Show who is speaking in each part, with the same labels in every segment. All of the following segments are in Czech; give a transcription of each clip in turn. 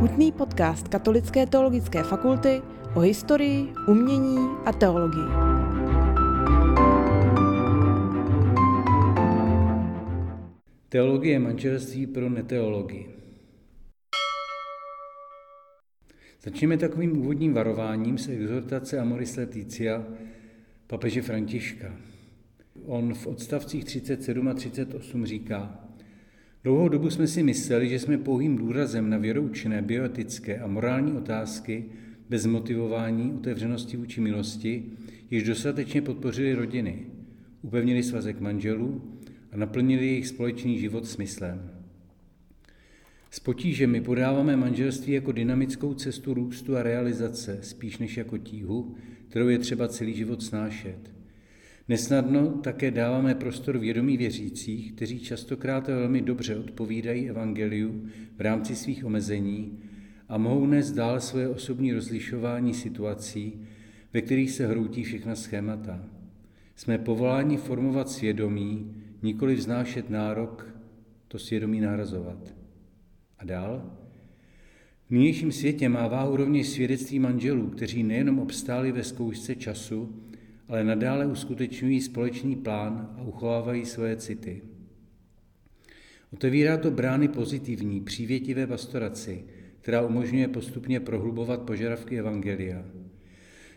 Speaker 1: Hutný podcast Katolické teologické fakulty o historii, umění a teologii.
Speaker 2: Teologie manželství pro neteologii. Začneme takovým úvodním varováním z exhortace Amoris Laetitia papeže Františka. On v odstavcích 37 a 38 říká, Dlouhou dobu jsme si mysleli, že jsme pouhým důrazem na věroučné, bioetické a morální otázky bez motivování, otevřenosti vůči milosti, již dostatečně podpořili rodiny, upevnili svazek manželů a naplnili jejich společný život smyslem. S potížemi podáváme manželství jako dynamickou cestu růstu a realizace, spíš než jako tíhu, kterou je třeba celý život snášet. Nesnadno také dáváme prostor vědomí věřících, kteří častokrát velmi dobře odpovídají evangeliu v rámci svých omezení a mohou nést dál svoje osobní rozlišování situací, ve kterých se hroutí všechna schémata. Jsme povoláni formovat svědomí, nikoli vznášet nárok to svědomí nárazovat. A dál? V nynějším světě má váhu rovněž svědectví manželů, kteří nejenom obstáli ve zkoušce času, ale nadále uskutečňují společný plán a uchovávají svoje city. Otevírá to brány pozitivní, přívětivé pastoraci, která umožňuje postupně prohlubovat požadavky Evangelia.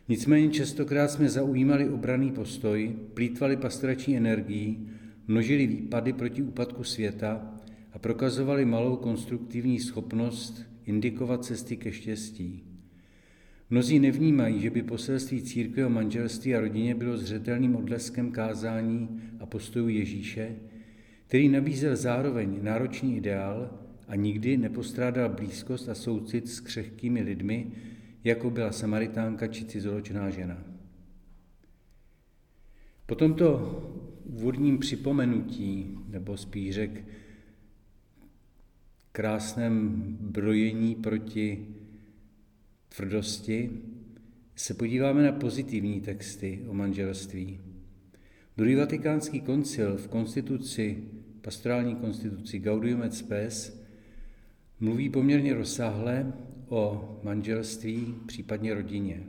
Speaker 2: Nicméně častokrát jsme zaujímali obraný postoj, plítvali pastorační energií, množili výpady proti úpadku světa a prokazovali malou konstruktivní schopnost indikovat cesty ke štěstí. Mnozí nevnímají, že by poselství církve o manželství a rodině bylo zřetelným odleskem kázání a postojů Ježíše, který nabízel zároveň náročný ideál a nikdy nepostrádal blízkost a soucit s křehkými lidmi, jako byla Samaritánka či cizoločná žena. Po tomto úvodním připomenutí, nebo spíš řek krásném brojení proti tvrdosti, se podíváme na pozitivní texty o manželství. Druhý vatikánský koncil v konstituci, pastorální konstituci Gaudium et Spes mluví poměrně rozsáhle o manželství, případně rodině.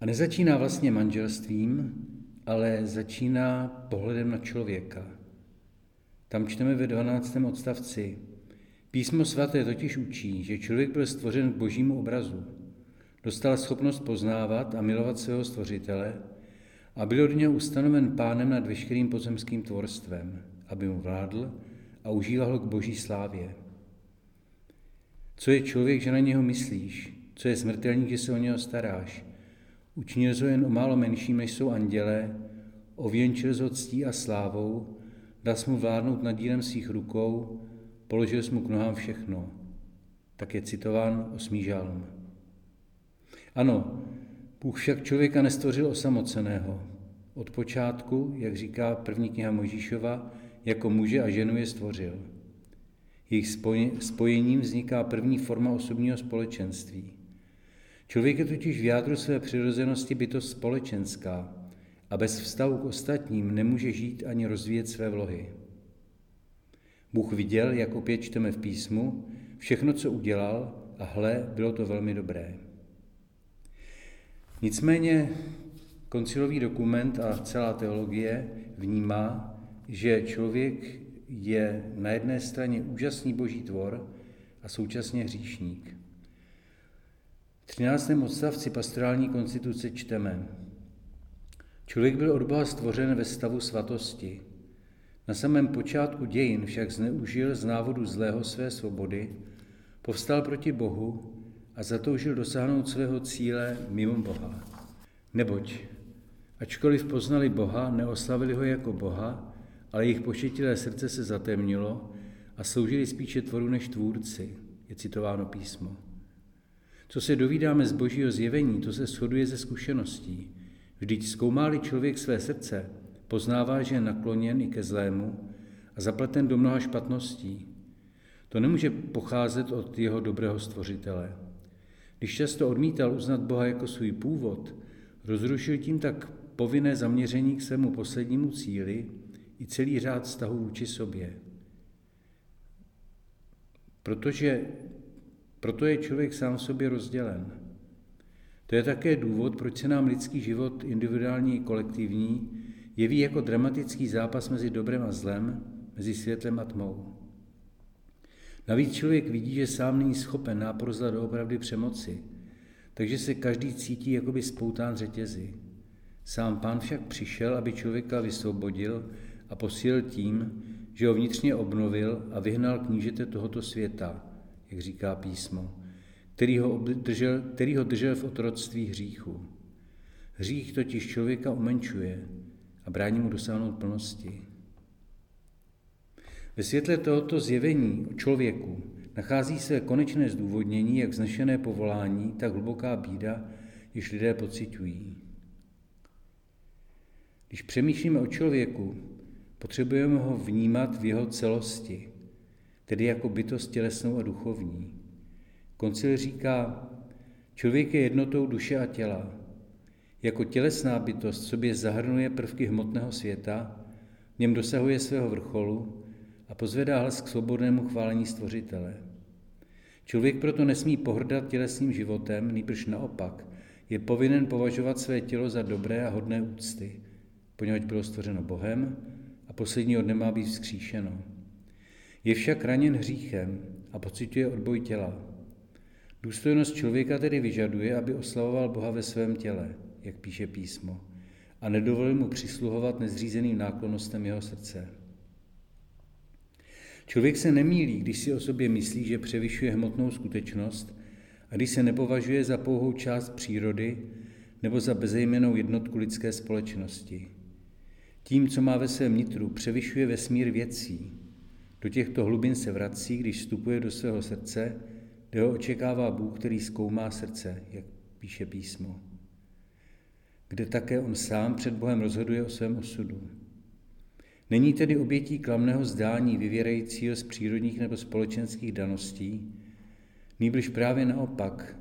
Speaker 2: A nezačíná vlastně manželstvím, ale začíná pohledem na člověka. Tam čteme ve 12. odstavci. Písmo svaté totiž učí, že člověk byl stvořen k božímu obrazu. Dostal schopnost poznávat a milovat svého stvořitele a byl od něho ustanoven pánem nad veškerým pozemským tvorstvem, aby mu vládl a užíval ho k boží slávě. Co je člověk, že na něho myslíš? Co je smrtelník, že se o něho staráš? Učinil ho jen o málo menším, než jsou andělé, ověnčil ho ctí a slávou, dal mu vládnout nad dílem svých rukou, položil mu k nohám všechno. Tak je citován osmý žálm. Ano, Bůh však člověka nestvořil osamoceného. Od počátku, jak říká první kniha Možíšova, jako muže a ženu je stvořil. Jejich spojením vzniká první forma osobního společenství. Člověk je totiž v jádru své přirozenosti bytost společenská a bez vztahu k ostatním nemůže žít ani rozvíjet své vlohy. Bůh viděl, jak opět čteme v písmu, všechno, co udělal a hle, bylo to velmi dobré. Nicméně koncilový dokument a celá teologie vnímá, že člověk je na jedné straně úžasný boží tvor a současně hříšník. V 13. odstavci pastorální konstituce čteme, Člověk byl od Boha stvořen ve stavu svatosti. Na samém počátku dějin však zneužil z návodu zlého své svobody, povstal proti Bohu a zatoužil dosáhnout svého cíle mimo Boha. Neboť, ačkoliv poznali Boha, neoslavili ho jako Boha, ale jejich pošetilé srdce se zatemnilo a sloužili spíše tvoru než tvůrci, je citováno písmo. Co se dovídáme z božího zjevení, to se shoduje ze zkušeností. Vždyť zkoumáli člověk své srdce, poznává, že je nakloněn i ke zlému a zapleten do mnoha špatností. To nemůže pocházet od jeho dobrého stvořitele. Když často odmítal uznat Boha jako svůj původ, rozrušil tím tak povinné zaměření k svému poslednímu cíli i celý řád vztahů vůči sobě. Protože proto je člověk sám sobě rozdělen. To je také důvod, proč se nám lidský život, individuální i kolektivní, jeví jako dramatický zápas mezi dobrem a zlem, mezi světlem a tmou. Navíc člověk vidí, že sám není schopen nápor zla doopravdy přemoci, takže se každý cítí jakoby spoután řetězy. Sám pán však přišel, aby člověka vysvobodil a posílil tím, že ho vnitřně obnovil a vyhnal knížete tohoto světa, jak říká písmo, který ho, držel, který ho držel v otroctví hříchu. Hřích totiž člověka umenčuje a brání mu dosáhnout plnosti. Ve světle tohoto zjevení o člověku nachází své konečné zdůvodnění jak vznešené povolání, tak hluboká bída, již lidé pocitují. Když přemýšlíme o člověku, potřebujeme ho vnímat v jeho celosti, tedy jako bytost tělesnou a duchovní. Koncil říká, člověk je jednotou duše a těla. Jako tělesná bytost sobě zahrnuje prvky hmotného světa, v něm dosahuje svého vrcholu a pozvedá hlas k svobodnému chválení Stvořitele. Člověk proto nesmí pohrdat tělesným životem, nýbrž naopak, je povinen považovat své tělo za dobré a hodné úcty, poněvadž bylo stvořeno Bohem a posledního dne má být vzkříšeno. Je však raněn hříchem a pocituje odboj těla. Důstojnost člověka tedy vyžaduje, aby oslavoval Boha ve svém těle, jak píše písmo, a nedovolil mu přisluhovat nezřízeným náklonostem jeho srdce. Člověk se nemýlí, když si o sobě myslí, že převyšuje hmotnou skutečnost a když se nepovažuje za pouhou část přírody nebo za bezejmenou jednotku lidské společnosti. Tím, co má ve svém nitru, převyšuje vesmír věcí. Do těchto hlubin se vrací, když vstupuje do svého srdce, kde ho očekává Bůh, který zkoumá srdce, jak píše písmo. Kde také on sám před Bohem rozhoduje o svém osudu. Není tedy obětí klamného zdání vyvěrajícího z přírodních nebo společenských daností, nýbrž právě naopak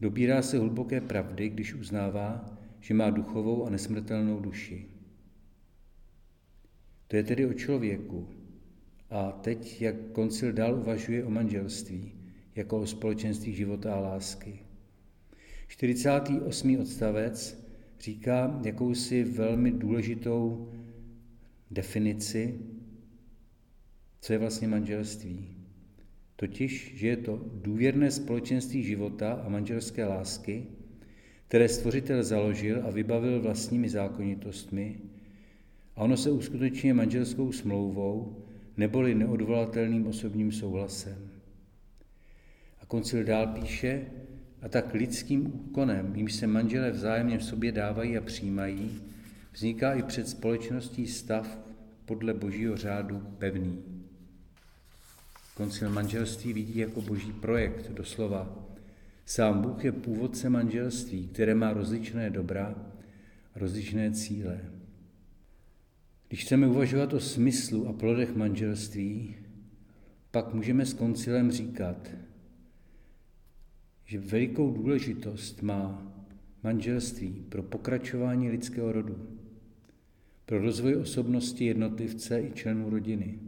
Speaker 2: dobírá se hluboké pravdy, když uznává, že má duchovou a nesmrtelnou duši. To je tedy o člověku. A teď, jak koncil dál uvažuje o manželství, jako o společenství života a lásky. 48. odstavec říká jakousi velmi důležitou definici, co je vlastně manželství. Totiž, že je to důvěrné společenství života a manželské lásky, které stvořitel založil a vybavil vlastními zákonitostmi, a ono se uskutečňuje manželskou smlouvou neboli neodvolatelným osobním souhlasem. A koncil dál píše, a tak lidským úkonem, jimž se manželé vzájemně v sobě dávají a přijímají, vzniká i před společností stav podle božího řádu pevný. Koncil manželství vidí jako boží projekt, doslova. Sám Bůh je původce manželství, které má rozličné dobra rozličné cíle. Když chceme uvažovat o smyslu a plodech manželství, pak můžeme s koncilem říkat, že velikou důležitost má manželství pro pokračování lidského rodu, pro rozvoj osobnosti jednotlivce i členů rodiny,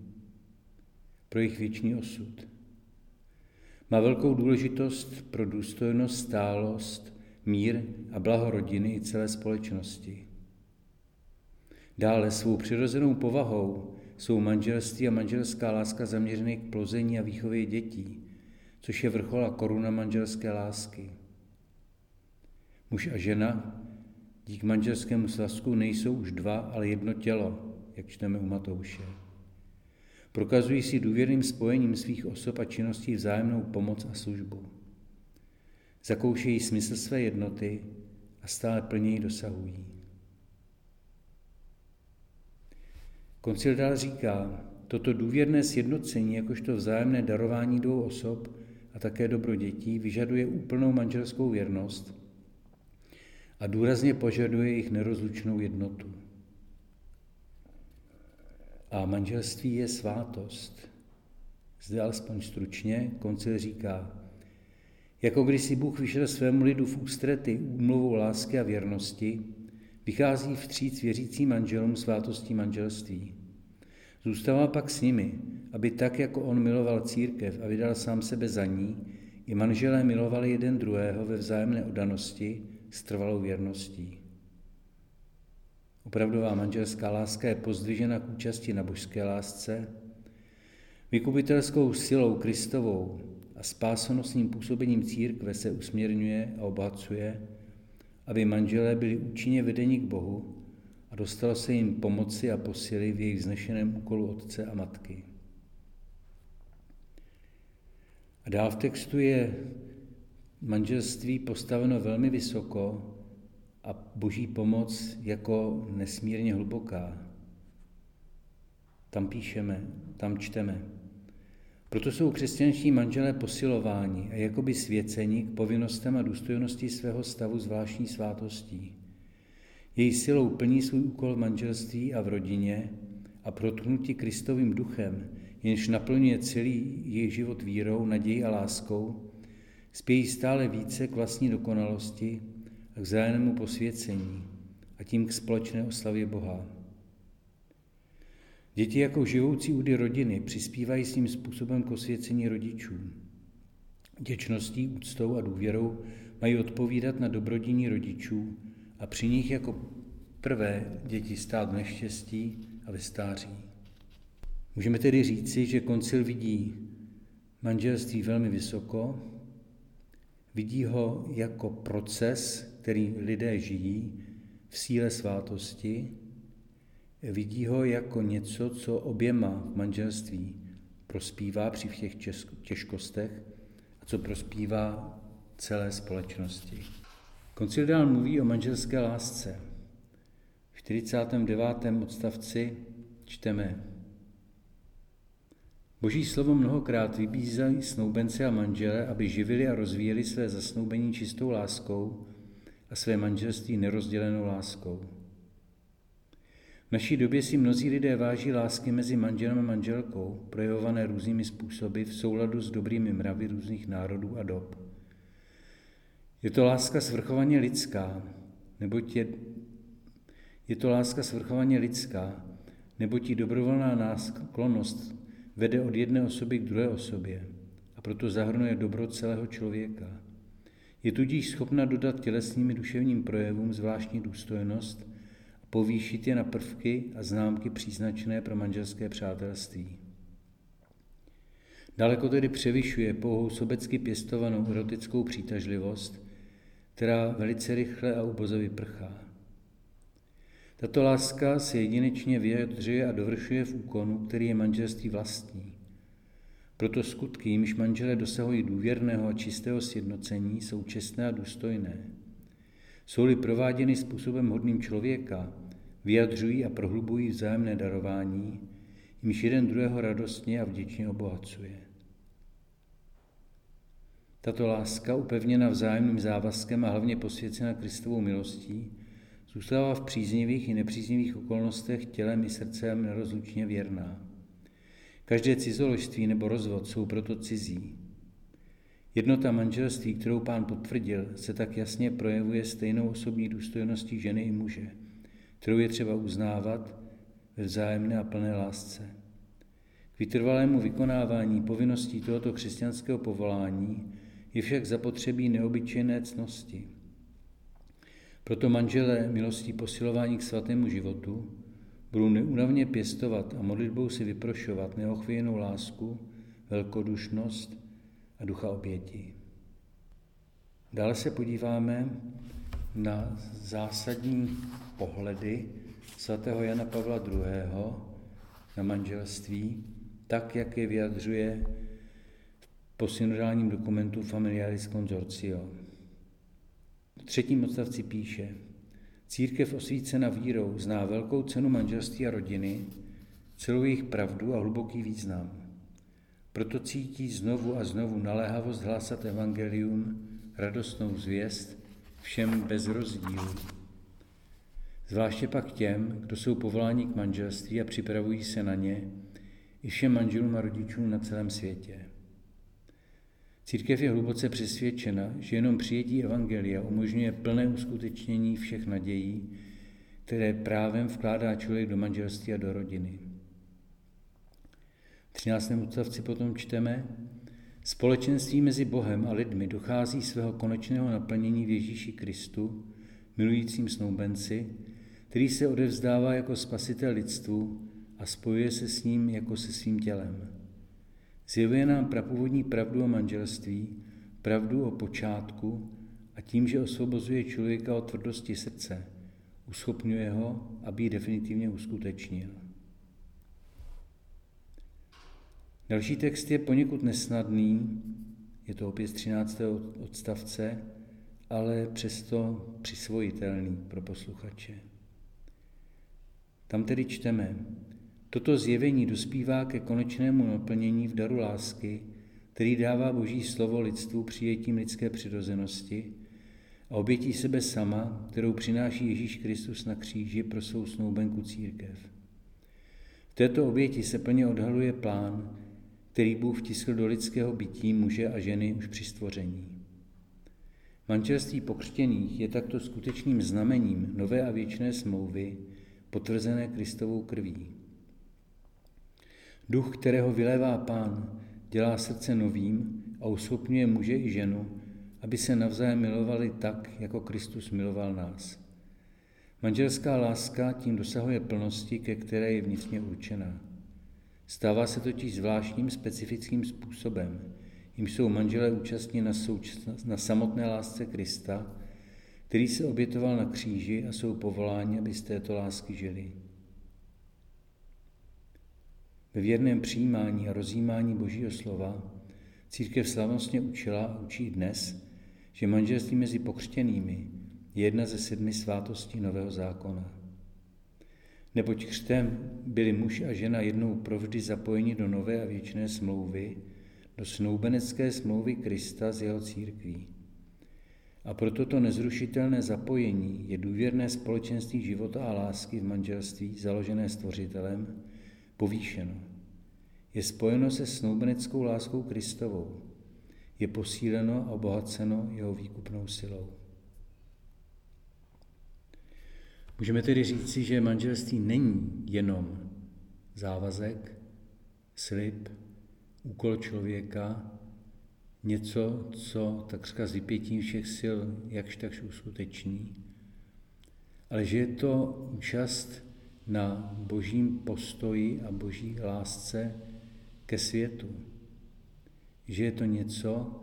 Speaker 2: pro jejich věčný osud. Má velkou důležitost pro důstojnost, stálost, mír a blaho rodiny i celé společnosti. Dále svou přirozenou povahou jsou manželství a manželská láska zaměřeny k plození a výchově dětí, což je vrchol a koruna manželské lásky. Muž a žena dík manželskému svazku nejsou už dva, ale jedno tělo, jak čteme u Matouše. Prokazují si důvěrným spojením svých osob a činností vzájemnou pomoc a službu. Zakoušejí smysl své jednoty a stále plněji dosahují. Koncil dál říká, toto důvěrné sjednocení, jakožto vzájemné darování dvou osob a také dobro dětí, vyžaduje úplnou manželskou věrnost a důrazně požaduje jejich nerozlučnou jednotu. A manželství je svátost. Zde alespoň stručně koncil říká, jako když si Bůh vyšel svému lidu v ústrety úmluvou lásky a věrnosti, vychází vstříc věřícím manželům svátostí manželství. Zůstává pak s nimi, aby tak, jako on miloval církev a vydal sám sebe za ní, i manželé milovali jeden druhého ve vzájemné odanosti s trvalou věrností. Opravdová manželská láska je pozdvižena k účasti na božské lásce, vykupitelskou silou Kristovou a spásonosným působením církve se usměrňuje a obohacuje, aby manželé byli účinně vedeni k Bohu a dostalo se jim pomoci a posily v jejich vznešeném úkolu otce a matky. A dál v textu je manželství postaveno velmi vysoko a boží pomoc jako nesmírně hluboká. Tam píšeme, tam čteme. Proto jsou křesťanští manželé posilováni a jakoby svěceni k povinnostem a důstojnosti svého stavu zvláštní svátostí. Její silou plní svůj úkol v manželství a v rodině a protknutí Kristovým duchem, jenž naplňuje celý jejich život vírou, nadějí a láskou, spějí stále více k vlastní dokonalosti a k vzájemnému posvěcení a tím k společné oslavě Boha. Děti jako živoucí údy rodiny přispívají svým způsobem k osvěcení rodičů. Děčností, úctou a důvěrou mají odpovídat na dobrodiní rodičů a při nich jako prvé děti stát v neštěstí a ve stáří. Můžeme tedy říci, že koncil vidí manželství velmi vysoko, vidí ho jako proces, který lidé žijí v síle svátosti, vidí ho jako něco, co oběma v manželství prospívá při těch těžkostech a co prospívá celé společnosti. Koncil dál mluví o manželské lásce. V 49. odstavci čteme Boží slovo mnohokrát vybízí snoubence a manžele, aby živili a rozvíjeli své zasnoubení čistou láskou a své manželství nerozdělenou láskou. V naší době si mnozí lidé váží lásky mezi manželem a manželkou, projevované různými způsoby v souladu s dobrými mravy různých národů a dob. Je to láska svrchovaně lidská, neboť je, je to láska svrchovaně lidská, nebo ti dobrovolná násklonost vede od jedné osoby k druhé osobě a proto zahrnuje dobro celého člověka. Je tudíž schopna dodat tělesným duševním projevům zvláštní důstojnost a povýšit je na prvky a známky příznačné pro manželské přátelství. Daleko tedy převyšuje pouhou sobecky pěstovanou erotickou přitažlivost, která velice rychle a uboze vyprchá. Tato láska se jedinečně vyjadřuje a dovršuje v úkonu, který je manželství vlastní. Proto skutky, jimž manželé dosahují důvěrného a čistého sjednocení, jsou čestné a důstojné. Jsou-li prováděny způsobem hodným člověka, vyjadřují a prohlubují vzájemné darování, jimž jeden druhého radostně a vděčně obohacuje. Tato láska, upevněna vzájemným závazkem a hlavně posvěcena Kristovou milostí, zůstává v příznivých i nepříznivých okolnostech tělem i srdcem nerozlučně věrná. Každé cizoložství nebo rozvod jsou proto cizí. Jednota manželství, kterou pán potvrdil, se tak jasně projevuje stejnou osobní důstojností ženy i muže, kterou je třeba uznávat ve vzájemné a plné lásce. K vytrvalému vykonávání povinností tohoto křesťanského povolání je však zapotřebí neobyčejné cnosti. Proto manželé milostí posilování k svatému životu budou neúnavně pěstovat a modlitbou si vyprošovat neochvějenou lásku, velkodušnost a ducha oběti. Dále se podíváme na zásadní pohledy svatého Jana Pavla II. na manželství, tak, jak je vyjadřuje po synodálním dokumentu Familiaris Consortio. V třetím odstavci píše, Církev osvícena vírou zná velkou cenu manželství a rodiny, celou jejich pravdu a hluboký význam. Proto cítí znovu a znovu naléhavost hlásat evangelium, radostnou zvěst všem bez rozdílu. Zvláště pak těm, kdo jsou povoláni k manželství a připravují se na ně, i všem manželům a rodičům na celém světě. Církev je hluboce přesvědčena, že jenom přijetí Evangelia umožňuje plné uskutečnění všech nadějí, které právem vkládá člověk do manželství a do rodiny. V 13. odstavci potom čteme, Společenství mezi Bohem a lidmi dochází svého konečného naplnění v Ježíši Kristu, milujícím snoubenci, který se odevzdává jako spasitel lidstvu a spojuje se s ním jako se svým tělem. Zjevuje nám prapůvodní pravdu o manželství, pravdu o počátku a tím, že osvobozuje člověka od tvrdosti srdce, uschopňuje ho, aby ji definitivně uskutečnil. Další text je poněkud nesnadný, je to opět z 13. odstavce, ale přesto přisvojitelný pro posluchače. Tam tedy čteme, toto zjevení dospívá ke konečnému naplnění v daru lásky, který dává Boží slovo lidstvu přijetím lidské přirozenosti a obětí sebe sama, kterou přináší Ježíš Kristus na kříži pro svou snoubenku církev. V této oběti se plně odhaluje plán, který Bůh vtiskl do lidského bytí muže a ženy už při stvoření. Manželství pokřtěných je takto skutečným znamením nové a věčné smlouvy, potvrzené Kristovou krví. Duch, kterého vylévá Pán, dělá srdce novým a uschopňuje muže i ženu, aby se navzájem milovali tak, jako Kristus miloval nás. Manželská láska tím dosahuje plnosti, ke které je vnitřně určená. Stává se totiž zvláštním specifickým způsobem, jim jsou manželé účastní na, na samotné lásce Krista, který se obětoval na kříži a jsou povoláni, aby z této lásky žili. Ve věrném přijímání a rozjímání Božího slova církev slavnostně učila a učí dnes, že manželství mezi pokřtěnými je jedna ze sedmi svátostí Nového zákona. Neboť křtem byli muž a žena jednou provždy zapojeni do nové a věčné smlouvy, do snoubenecké smlouvy Krista z jeho církví. A proto to nezrušitelné zapojení je důvěrné společenství života a lásky v manželství, založené stvořitelem, povýšeno. Je spojeno se snoubeneckou láskou Kristovou. Je posíleno a obohaceno jeho výkupnou silou. Můžeme tedy říci, že manželství není jenom závazek, slib, úkol člověka, něco, co takřka s vypětím všech sil jakž takž uskuteční, ale že je to účast na božím postoji a boží lásce ke světu. Že je to něco,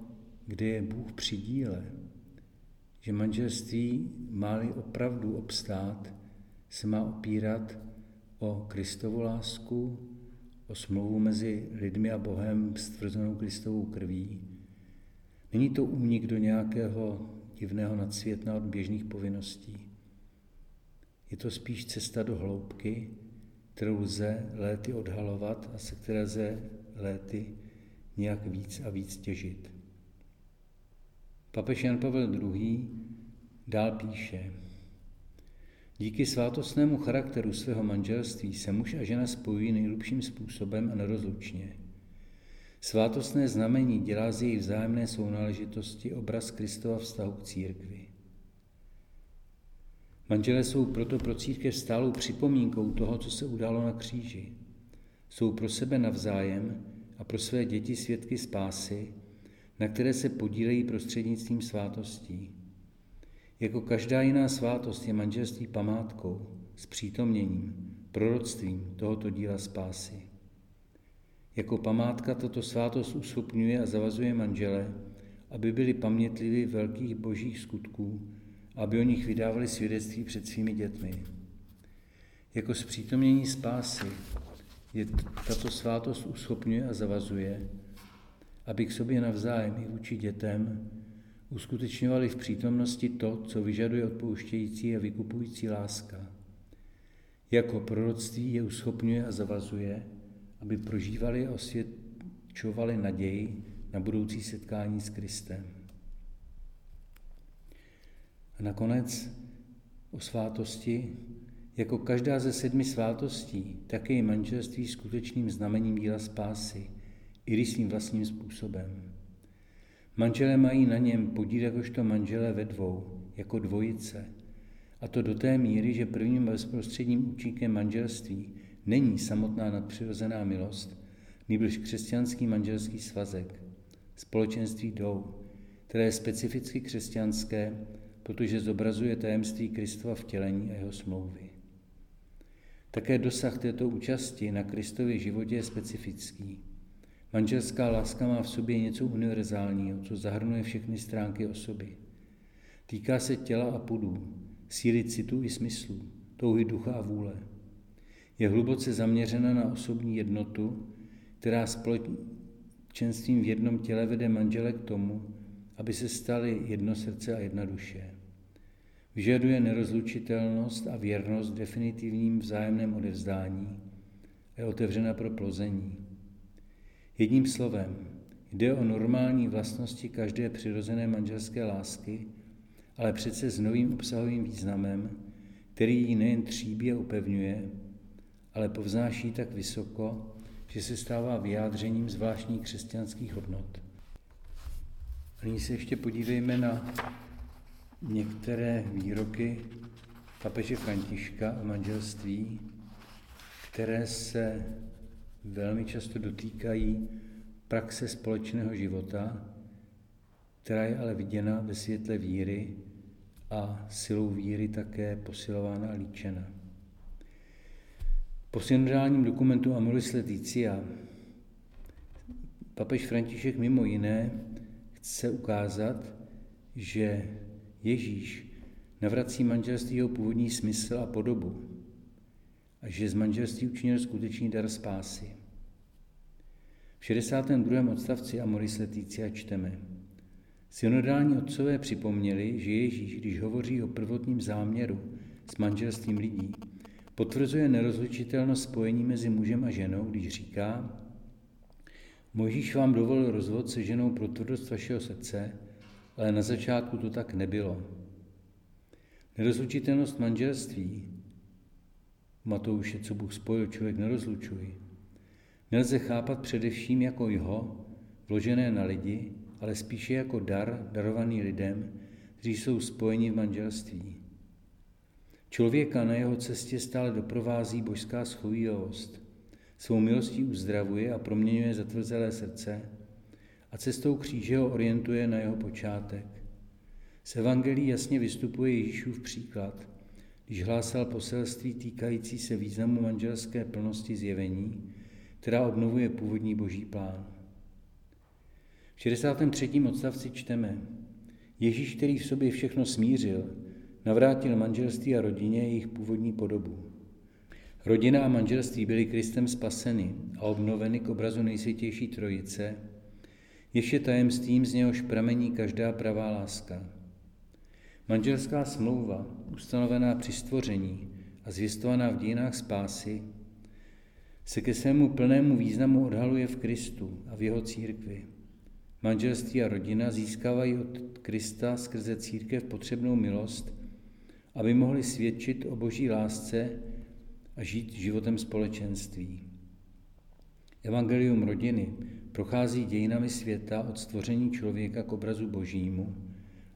Speaker 2: kde je Bůh při díle, že manželství má-li opravdu obstát, se má opírat o Kristovu lásku, o smlouvu mezi lidmi a Bohem stvrzenou Kristovou krví. Není to únik do nějakého divného nadsvětna od běžných povinností. Je to spíš cesta do hloubky, kterou lze léty odhalovat a se které lze léty nějak víc a víc těžit. Papež Jan Pavel II. dál píše, Díky svátostnému charakteru svého manželství se muž a žena spojují nejlepším způsobem a nerozlučně. Svátostné znamení dělá z jejich vzájemné sounáležitosti obraz Kristova vztahu k církvi. Manželé jsou proto pro církev stálou připomínkou toho, co se událo na kříži. Jsou pro sebe navzájem a pro své děti svědky spásy, na které se podílejí prostřednictvím svátostí. Jako každá jiná svátost je manželství památkou, s přítomněním, proroctvím tohoto díla spásy. Jako památka tato svátost uschopňuje a zavazuje manžele, aby byli pamětliví velkých božích skutků, aby o nich vydávali svědectví před svými dětmi. Jako zpřítomnění spásy je tato svátost uschopňuje a zavazuje, aby k sobě navzájem i vůči dětem uskutečňovali v přítomnosti to, co vyžaduje odpouštějící a vykupující láska. Jako proroctví je uschopňuje a zavazuje, aby prožívali a osvědčovali naději na budoucí setkání s Kristem. A nakonec o svátosti, jako každá ze sedmi svátostí, také je manželství skutečným znamením díla spásy, i když svým vlastním způsobem. Manželé mají na něm podíl jakožto manželé ve dvou, jako dvojice. A to do té míry, že prvním bezprostředním účinkem manželství není samotná nadpřirozená milost, nýbrž křesťanský manželský svazek, společenství dou, které je specificky křesťanské, protože zobrazuje tajemství Kristova vtělení a jeho smlouvy. Také dosah této účasti na Kristově životě je specifický. Manželská láska má v sobě něco univerzálního, co zahrnuje všechny stránky osoby. Týká se těla a pudů, síly citu i smyslu, touhy ducha a vůle. Je hluboce zaměřena na osobní jednotu, která společenstvím v jednom těle vede manžele k tomu, aby se stali jedno srdce a jedna duše. Vyžaduje nerozlučitelnost a věrnost definitivním vzájemném odevzdání je otevřena pro plození. Jedním slovem, jde o normální vlastnosti každé přirozené manželské lásky, ale přece s novým obsahovým významem, který ji nejen tříbí a upevňuje, ale povznáší tak vysoko, že se stává vyjádřením zvláštních křesťanských hodnot. Nyní se ještě podívejme na některé výroky papeže Františka o manželství, které se velmi často dotýkají praxe společného života, která je ale viděna ve světle víry a silou víry také posilována a líčena. Po synodálním dokumentu Amoris Laetitia papež František mimo jiné chce ukázat, že Ježíš navrací manželství jeho původní smysl a podobu a že z manželství učinil skutečný dar spásy. V 62. odstavci Amoris Laetitia čteme Synodální otcové připomněli, že Ježíš, když hovoří o prvotním záměru s manželstvím lidí, potvrzuje nerozlučitelnost spojení mezi mužem a ženou, když říká, Mojžíš vám dovolil rozvod se ženou pro tvrdost vašeho srdce, ale na začátku to tak nebylo. Nerozlučitelnost manželství, Matouše, co Bůh spojil, člověk nerozlučuj, nelze chápat především jako jeho, vložené na lidi, ale spíše jako dar darovaný lidem, kteří jsou spojeni v manželství. Člověka na jeho cestě stále doprovází božská schovývavost. Svou milostí uzdravuje a proměňuje zatvrzelé srdce a cestou kříže ho orientuje na jeho počátek. Z Evangelii jasně vystupuje Ježíšův příklad, když hlásal poselství týkající se významu manželské plnosti zjevení, která obnovuje původní boží plán. V 63. odstavci čteme, Ježíš, který v sobě všechno smířil, navrátil manželství a rodině jejich původní podobu. Rodina a manželství byly Kristem spaseny a obnoveny k obrazu nejsvětější trojice, ještě tajemstvím z něhož pramení každá pravá láska. Manželská smlouva, ustanovená při stvoření a zvěstovaná v dějinách spásy, se ke svému plnému významu odhaluje v Kristu a v jeho církvi. Manželství a rodina získávají od Krista skrze církev potřebnou milost, aby mohli svědčit o boží lásce a žít životem společenství. Evangelium rodiny prochází dějinami světa od stvoření člověka k obrazu božímu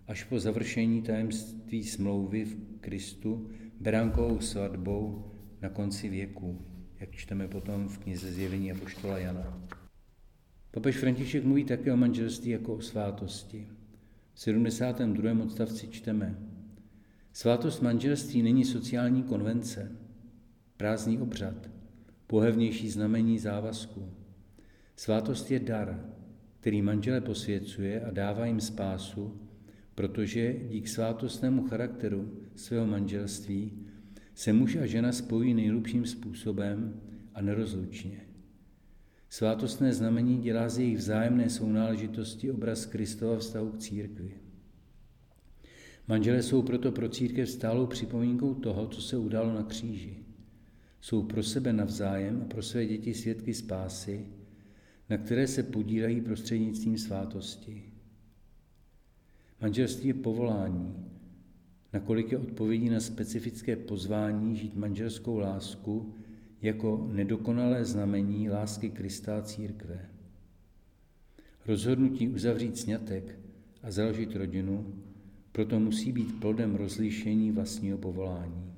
Speaker 2: až po završení tajemství smlouvy v Kristu beránkovou svatbou na konci věku, jak čteme potom v knize Zjevení a poštola Jana. Papež František mluví také o manželství jako o svátosti. V 72. odstavci čteme Svátost manželství není sociální konvence, prázdný obřad, pohevnější znamení závazku. Svátost je dar, který manžele posvěcuje a dává jim spásu, protože dík svátostnému charakteru svého manželství se muž a žena spojí nejlepším způsobem a nerozlučně. Svátostné znamení dělá z jejich vzájemné sounáležitosti obraz Kristova vztahu k církvi. Manželé jsou proto pro církev stálou připomínkou toho, co se udalo na kříži. Jsou pro sebe navzájem a pro své děti svědky spásy, na které se podílejí prostřednictvím svátosti. Manželství je povolání, nakolik je odpovědí na specifické pozvání žít manželskou lásku jako nedokonalé znamení lásky Krista a církve. Rozhodnutí uzavřít sňatek a založit rodinu proto musí být plodem rozlišení vlastního povolání.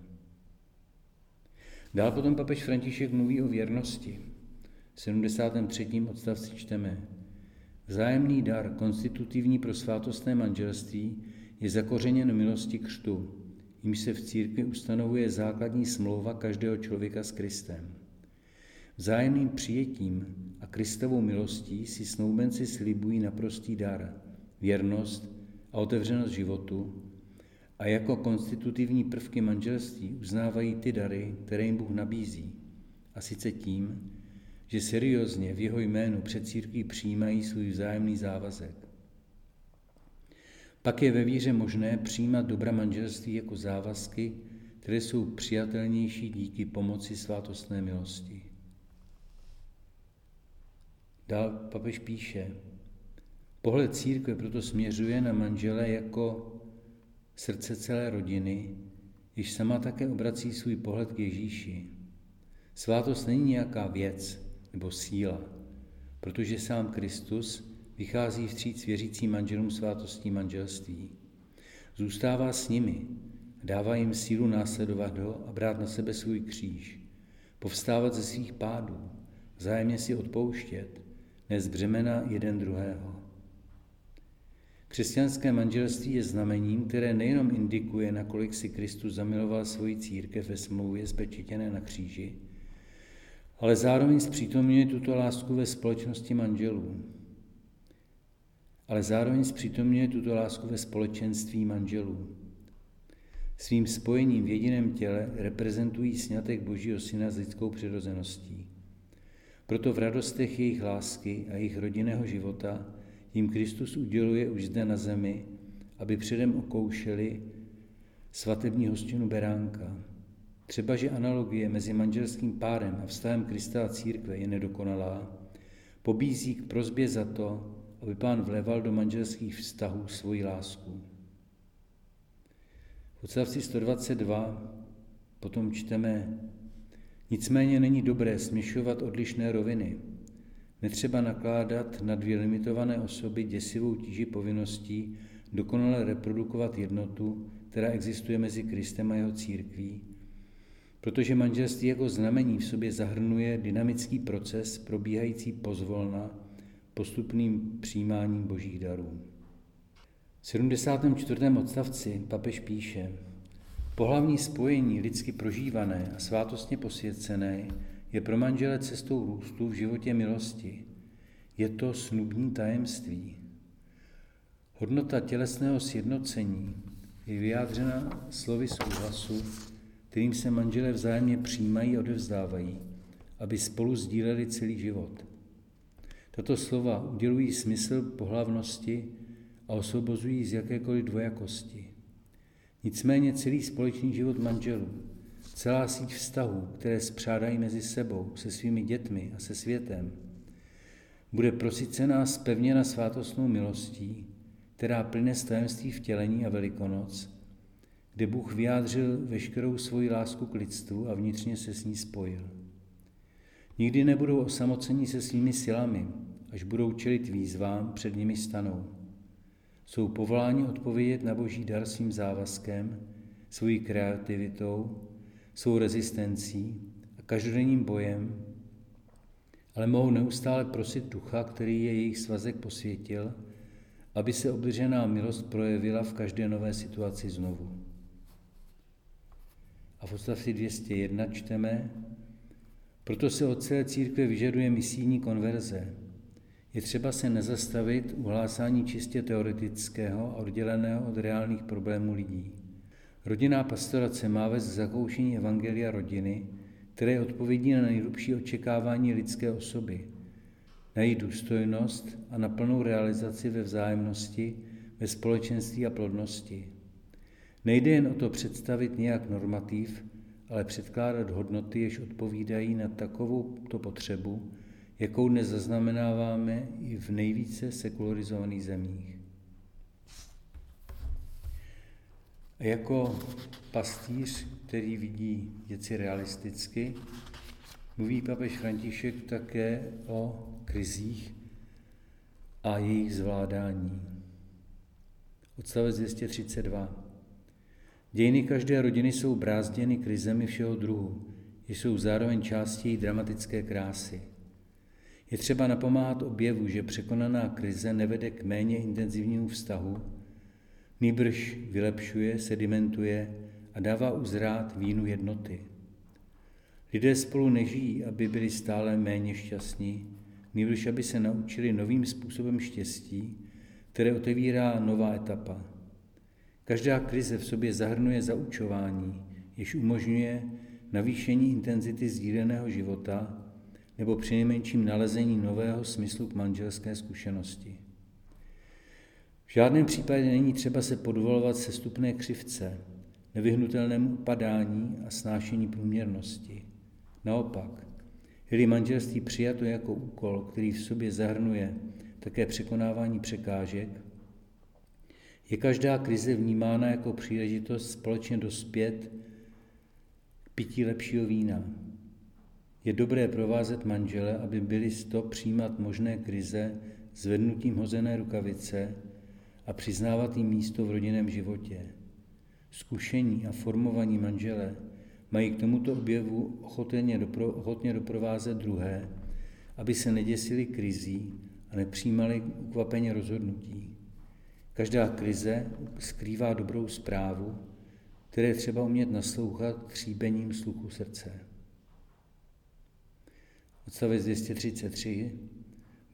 Speaker 2: Dál potom papež František mluví o věrnosti. V 73. odstavci čteme Vzájemný dar, konstitutivní pro svátostné manželství, je zakořeněn milosti křtu, jim se v církvi ustanovuje základní smlouva každého člověka s Kristem. Vzájemným přijetím a Kristovou milostí si snoubenci slibují naprostý dar, věrnost a otevřenost životu a jako konstitutivní prvky manželství uznávají ty dary, které jim Bůh nabízí. A sice tím, že seriózně v jeho jménu před církví přijímají svůj vzájemný závazek. Pak je ve víře možné přijímat dobra manželství jako závazky, které jsou přijatelnější díky pomoci svátostné milosti. Dál papež píše, pohled církve proto směřuje na manžele jako srdce celé rodiny, již sama také obrací svůj pohled k Ježíši. Svátost není nějaká věc nebo síla, protože sám Kristus vychází vstříc věřícím manželům svátostní manželství. Zůstává s nimi, dává jim sílu následovat ho a brát na sebe svůj kříž, povstávat ze svých pádů, vzájemně si odpouštět, nést břemena jeden druhého. Křesťanské manželství je znamením, které nejenom indikuje, nakolik si Kristus zamiloval svoji církev ve smlouvě zpečetěné na kříži, ale zároveň zpřítomňuje tuto lásku ve společnosti manželů. Ale zároveň zpřítomňuje tuto lásku ve společenství manželů. Svým spojením v jediném těle reprezentují snětek Božího Syna s lidskou přirozeností. Proto v radostech jejich lásky a jejich rodinného života jim Kristus uděluje už zde na zemi, aby předem okoušeli svatební hostinu beránka. Třeba, že analogie mezi manželským párem a vztahem Krista a církve je nedokonalá, pobízí k prozbě za to, aby pán vleval do manželských vztahů svoji lásku. V odstavci 122 potom čteme, nicméně není dobré směšovat odlišné roviny, Netřeba nakládat na dvě limitované osoby děsivou tíži povinností dokonale reprodukovat jednotu, která existuje mezi Kristem a jeho církví, protože manželství jako znamení v sobě zahrnuje dynamický proces probíhající pozvolna postupným přijímáním božích darů. V 74. odstavci papež píše, pohlavní spojení lidsky prožívané a svátostně posvěcené je pro manžele cestou růstu v životě milosti. Je to snubní tajemství. Hodnota tělesného sjednocení je vyjádřena slovy souhlasu, kterým se manželé vzájemně přijímají a odevzdávají, aby spolu sdíleli celý život. Tato slova udělují smysl pohlavnosti a osvobozují z jakékoliv dvojakosti. Nicméně celý společný život manželů celá síť vztahů, které spřádají mezi sebou, se svými dětmi a se světem, bude prosycená spevněna svátostnou milostí, která plyne z tajemství vtělení a velikonoc, kde Bůh vyjádřil veškerou svoji lásku k lidstvu a vnitřně se s ní spojil. Nikdy nebudou osamoceni se svými silami, až budou čelit výzvám, před nimi stanou. Jsou povoláni odpovědět na boží dar svým závazkem, svojí kreativitou svou rezistencí a každodenním bojem, ale mohou neustále prosit ducha, který je jejich svazek posvětil, aby se obdržená milost projevila v každé nové situaci znovu. A v odstavci 201 čteme, proto se od celé církve vyžaduje misijní konverze. Je třeba se nezastavit u hlásání čistě teoretického a odděleného od reálných problémů lidí. Rodinná pastorace má vést zakoušení Evangelia rodiny, které odpovědí na nejhlubší očekávání lidské osoby, na její důstojnost a na plnou realizaci ve vzájemnosti, ve společenství a plodnosti. Nejde jen o to představit nějak normativ, ale předkládat hodnoty, jež odpovídají na takovou to potřebu, jakou dnes zaznamenáváme i v nejvíce sekularizovaných zemích. A jako pastýř, který vidí věci realisticky, mluví papež František také o krizích a jejich zvládání. Odstavec 232. Dějiny každé rodiny jsou brázděny krizemi všeho druhu, jsou zároveň částí dramatické krásy. Je třeba napomáhat objevu, že překonaná krize nevede k méně intenzivnímu vztahu, nýbrž vylepšuje, sedimentuje a dává uzrát vínu jednoty. Lidé spolu nežijí, aby byli stále méně šťastní, nýbrž aby se naučili novým způsobem štěstí, které otevírá nová etapa. Každá krize v sobě zahrnuje zaučování, jež umožňuje navýšení intenzity sdíleného života nebo přinejmenším nalezení nového smyslu k manželské zkušenosti. V žádném případě není třeba se podvolovat sestupné křivce, nevyhnutelnému upadání a snášení průměrnosti. Naopak, je manželství přijato jako úkol, který v sobě zahrnuje také překonávání překážek, je každá krize vnímána jako příležitost společně dospět k pití lepšího vína. Je dobré provázet manžele, aby byli sto přijímat možné krize zvednutím hozené rukavice a přiznávat jim místo v rodinném životě. Zkušení a formovaní manžele mají k tomuto objevu ochotně, dopro, ochotně doprovázet druhé, aby se neděsili krizí a nepřijímali ukvapeně rozhodnutí. Každá krize skrývá dobrou zprávu, které třeba umět naslouchat tříbením sluchu srdce. Odstavec 233.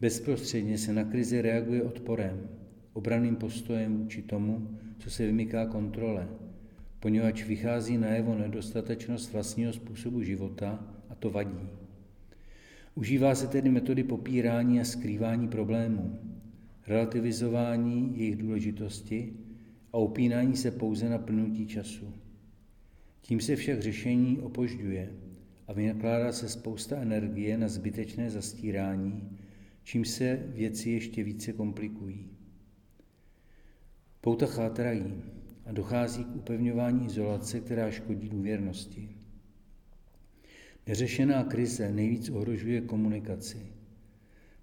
Speaker 2: Bezprostředně se na krizi reaguje odporem, obraným postojem vůči tomu, co se vymyká kontrole, poněvadž vychází najevo nedostatečnost vlastního způsobu života a to vadí. Užívá se tedy metody popírání a skrývání problémů, relativizování jejich důležitosti a upínání se pouze na plnutí času. Tím se však řešení opožďuje a vynakládá se spousta energie na zbytečné zastírání, čím se věci ještě více komplikují. Pouta chátrají a dochází k upevňování izolace, která škodí důvěrnosti. Neřešená krize nejvíc ohrožuje komunikaci.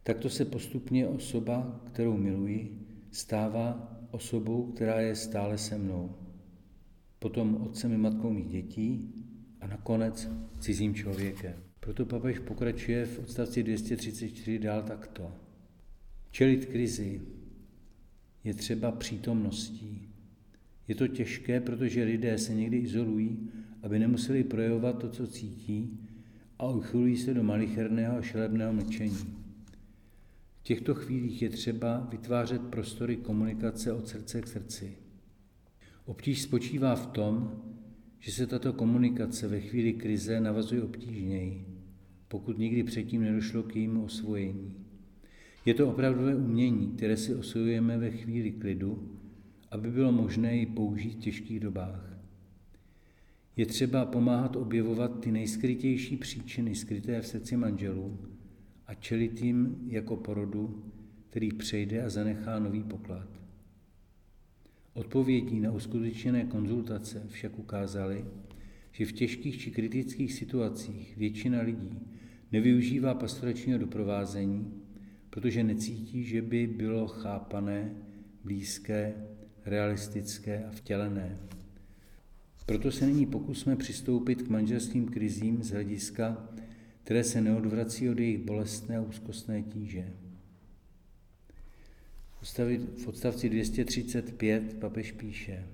Speaker 2: Takto se postupně osoba, kterou miluji, stává osobou, která je stále se mnou. Potom otcem i matkou mých dětí a nakonec cizím člověkem. Proto papež pokračuje v odstavci 234 dál takto. Čelit krizi je třeba přítomností. Je to těžké, protože lidé se někdy izolují, aby nemuseli projevovat to, co cítí, a uchylují se do malicherného a šelebného mlčení. Těchto chvílích je třeba vytvářet prostory komunikace od srdce k srdci. Obtíž spočívá v tom, že se tato komunikace ve chvíli krize navazuje obtížněji, pokud nikdy předtím nedošlo k jejímu osvojení. Je to opravdové umění, které si osvojujeme ve chvíli klidu, aby bylo možné ji použít v těžkých dobách. Je třeba pomáhat objevovat ty nejskrytější příčiny skryté v srdci manželů a čelit jim jako porodu, který přejde a zanechá nový poklad. Odpovědí na uskutečněné konzultace však ukázaly, že v těžkých či kritických situacích většina lidí nevyužívá pastoračního doprovázení, protože necítí, že by bylo chápané, blízké, realistické a vtělené. Proto se nyní pokusme přistoupit k manželským krizím z hlediska, které se neodvrací od jejich bolestné a úzkostné tíže. V odstavci 235 papež píše,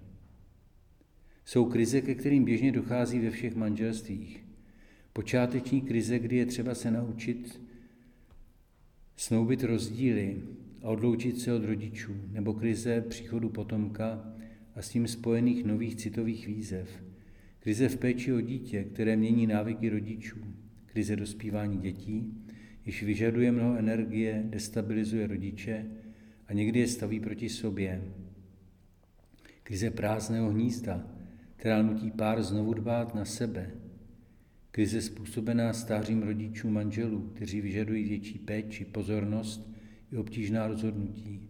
Speaker 2: jsou krize, ke kterým běžně dochází ve všech manželstvích. Počáteční krize, kdy je třeba se naučit snoubit rozdíly a odloučit se od rodičů, nebo krize příchodu potomka a s tím spojených nových citových výzev. Krize v péči o dítě, které mění návyky rodičů. Krize dospívání dětí, již vyžaduje mnoho energie, destabilizuje rodiče a někdy je staví proti sobě. Krize prázdného hnízda, která nutí pár znovu dbát na sebe. Krize způsobená stářím rodičů manželů, kteří vyžadují větší péči, pozornost i obtížná rozhodnutí.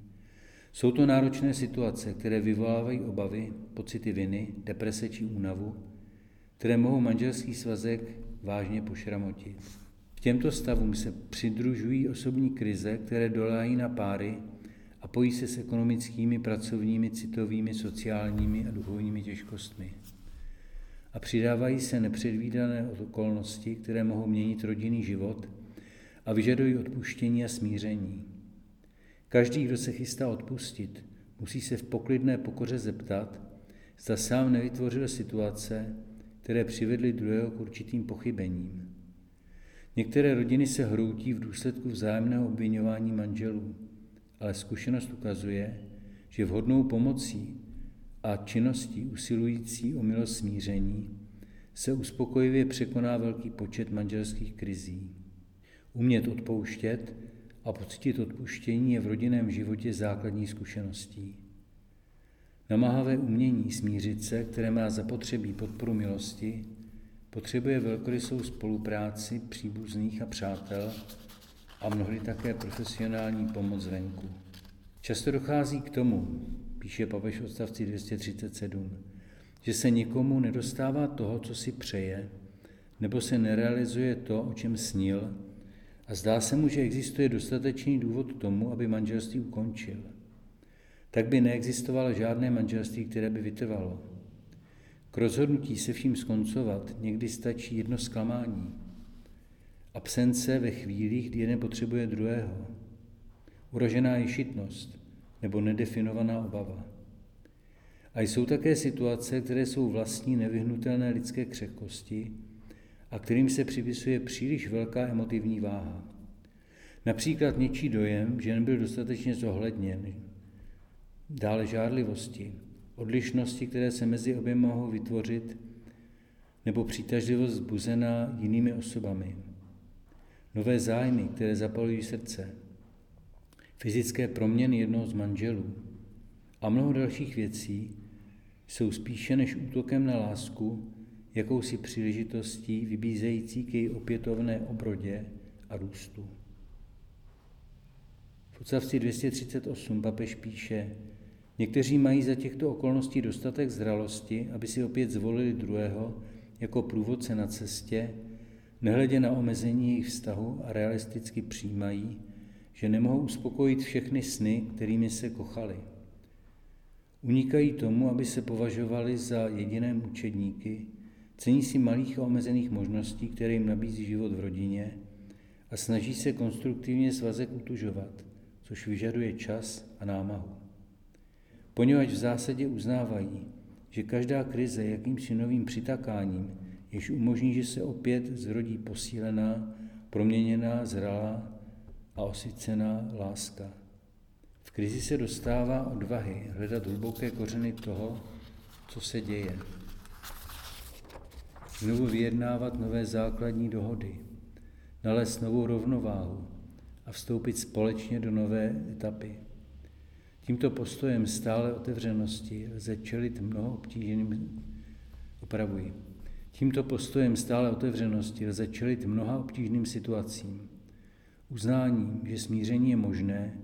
Speaker 2: Jsou to náročné situace, které vyvolávají obavy, pocity viny, deprese či únavu, které mohou manželský svazek vážně pošramotit. V těmto stavům se přidružují osobní krize, které dolájí na páry a pojí se s ekonomickými, pracovními, citovými, sociálními a duchovními těžkostmi. A přidávají se nepředvídané okolnosti, které mohou měnit rodinný život a vyžadují odpuštění a smíření. Každý, kdo se chystá odpustit, musí se v poklidné pokoře zeptat, zda sám nevytvořil situace, které přivedly druhého k určitým pochybením. Některé rodiny se hroutí v důsledku vzájemného obvinování manželů, ale zkušenost ukazuje, že vhodnou pomocí a činností usilující o milost smíření se uspokojivě překoná velký počet manželských krizí. Umět odpouštět a pocítit odpuštění je v rodinném životě základní zkušeností. Namáhavé umění smířit se, které má zapotřebí podporu milosti, potřebuje velkorysou spolupráci příbuzných a přátel a mnohdy také profesionální pomoc venku. Často dochází k tomu, píše papež odstavci 237, že se nikomu nedostává toho, co si přeje, nebo se nerealizuje to, o čem snil, a zdá se mu, že existuje dostatečný důvod k tomu, aby manželství ukončil. Tak by neexistovalo žádné manželství, které by vytrvalo. K rozhodnutí se vším skoncovat někdy stačí jedno zklamání. Absence ve chvílích, kdy jeden potřebuje druhého. Uražená ješitnost nebo nedefinovaná obava. A jsou také situace, které jsou vlastní nevyhnutelné lidské křehkosti a kterým se připisuje příliš velká emotivní váha. Například něčí dojem, že nebyl dostatečně zohledněn, dále žádlivosti, odlišnosti, které se mezi obě mohou vytvořit, nebo přitažlivost zbuzená jinými osobami. Nové zájmy, které zapalují srdce, fyzické proměny jednoho z manželů a mnoho dalších věcí jsou spíše než útokem na lásku jakousi příležitostí vybízející k její opětovné obrodě a růstu. V odstavci 238 papež píše, někteří mají za těchto okolností dostatek zralosti, aby si opět zvolili druhého jako průvodce na cestě, nehledě na omezení jejich vztahu a realisticky přijímají, že nemohou uspokojit všechny sny, kterými se kochali. Unikají tomu, aby se považovali za jediné mučedníky, cení si malých a omezených možností, které jim nabízí život v rodině a snaží se konstruktivně svazek utužovat, což vyžaduje čas a námahu. Poněvadž v zásadě uznávají, že každá krize jakýmsi novým přitakáním, jež umožní, že se opět zrodí posílená, proměněná, zralá a osycená láska. V krizi se dostává odvahy hledat hluboké kořeny toho, co se děje. Znovu vyjednávat nové základní dohody, nalézt novou rovnováhu a vstoupit společně do nové etapy. Tímto postojem stále otevřenosti lze čelit mnoho obtížným, opravuji, tímto postojem stále otevřenosti lze čelit mnoha obtížným situacím. Uznáním, že smíření je možné,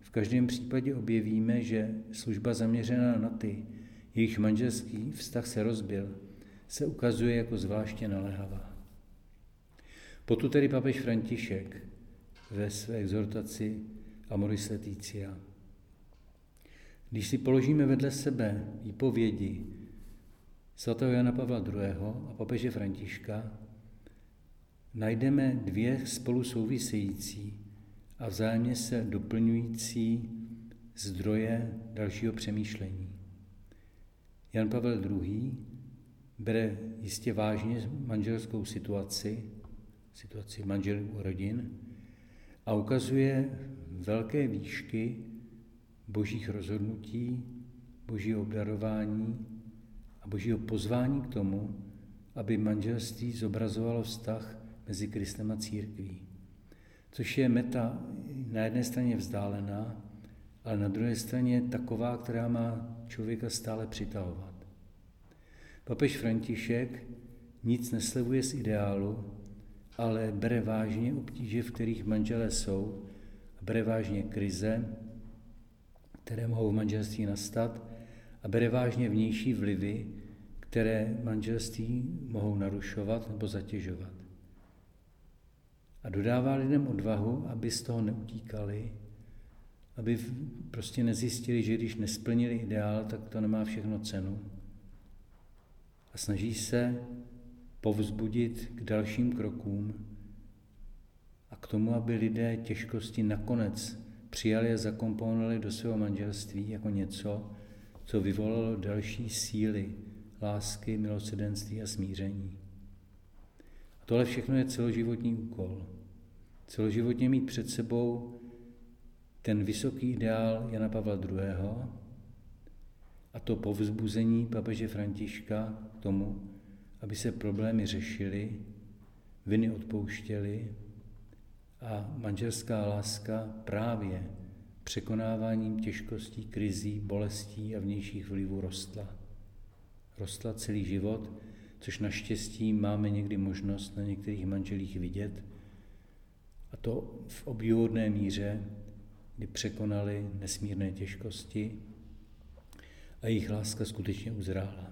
Speaker 2: v každém případě objevíme, že služba zaměřená na ty, jejich manželský vztah se rozbil, se ukazuje jako zvláště naléhavá. Potu tedy papež František ve své exhortaci Amoris Leticia. Když si položíme vedle sebe výpovědi svatého Jana Pavla II. a papeže Františka, najdeme dvě spolu související a vzájemně se doplňující zdroje dalšího přemýšlení. Jan Pavel II. bere jistě vážně manželskou situaci, situaci manželů rodin a ukazuje velké výšky božích rozhodnutí, božího obdarování a božího pozvání k tomu, aby manželství zobrazovalo vztah mezi Kristem a církví. Což je meta na jedné straně vzdálená, ale na druhé straně taková, která má člověka stále přitahovat. Papež František nic neslevuje z ideálu, ale bere vážně obtíže, v kterých manželé jsou, bere vážně krize, které mohou v manželství nastat, a bere vážně vnější vlivy, které manželství mohou narušovat nebo zatěžovat. A dodává lidem odvahu, aby z toho neutíkali, aby prostě nezjistili, že když nesplnili ideál, tak to nemá všechno cenu. A snaží se povzbudit k dalším krokům a k tomu, aby lidé těžkosti nakonec přijali a zakomponovali do svého manželství jako něco, co vyvolalo další síly lásky, milosedenství a smíření. A tohle všechno je celoživotní úkol. Celoživotně mít před sebou ten vysoký ideál Jana Pavla II. a to povzbuzení papeže Františka k tomu, aby se problémy řešily, viny odpouštěly a manželská láska právě překonáváním těžkostí, krizí, bolestí a vnějších vlivů rostla. Rostla celý život, což naštěstí máme někdy možnost na některých manželích vidět, a to v obdivuhodné míře, kdy překonali nesmírné těžkosti a jejich láska skutečně uzrála.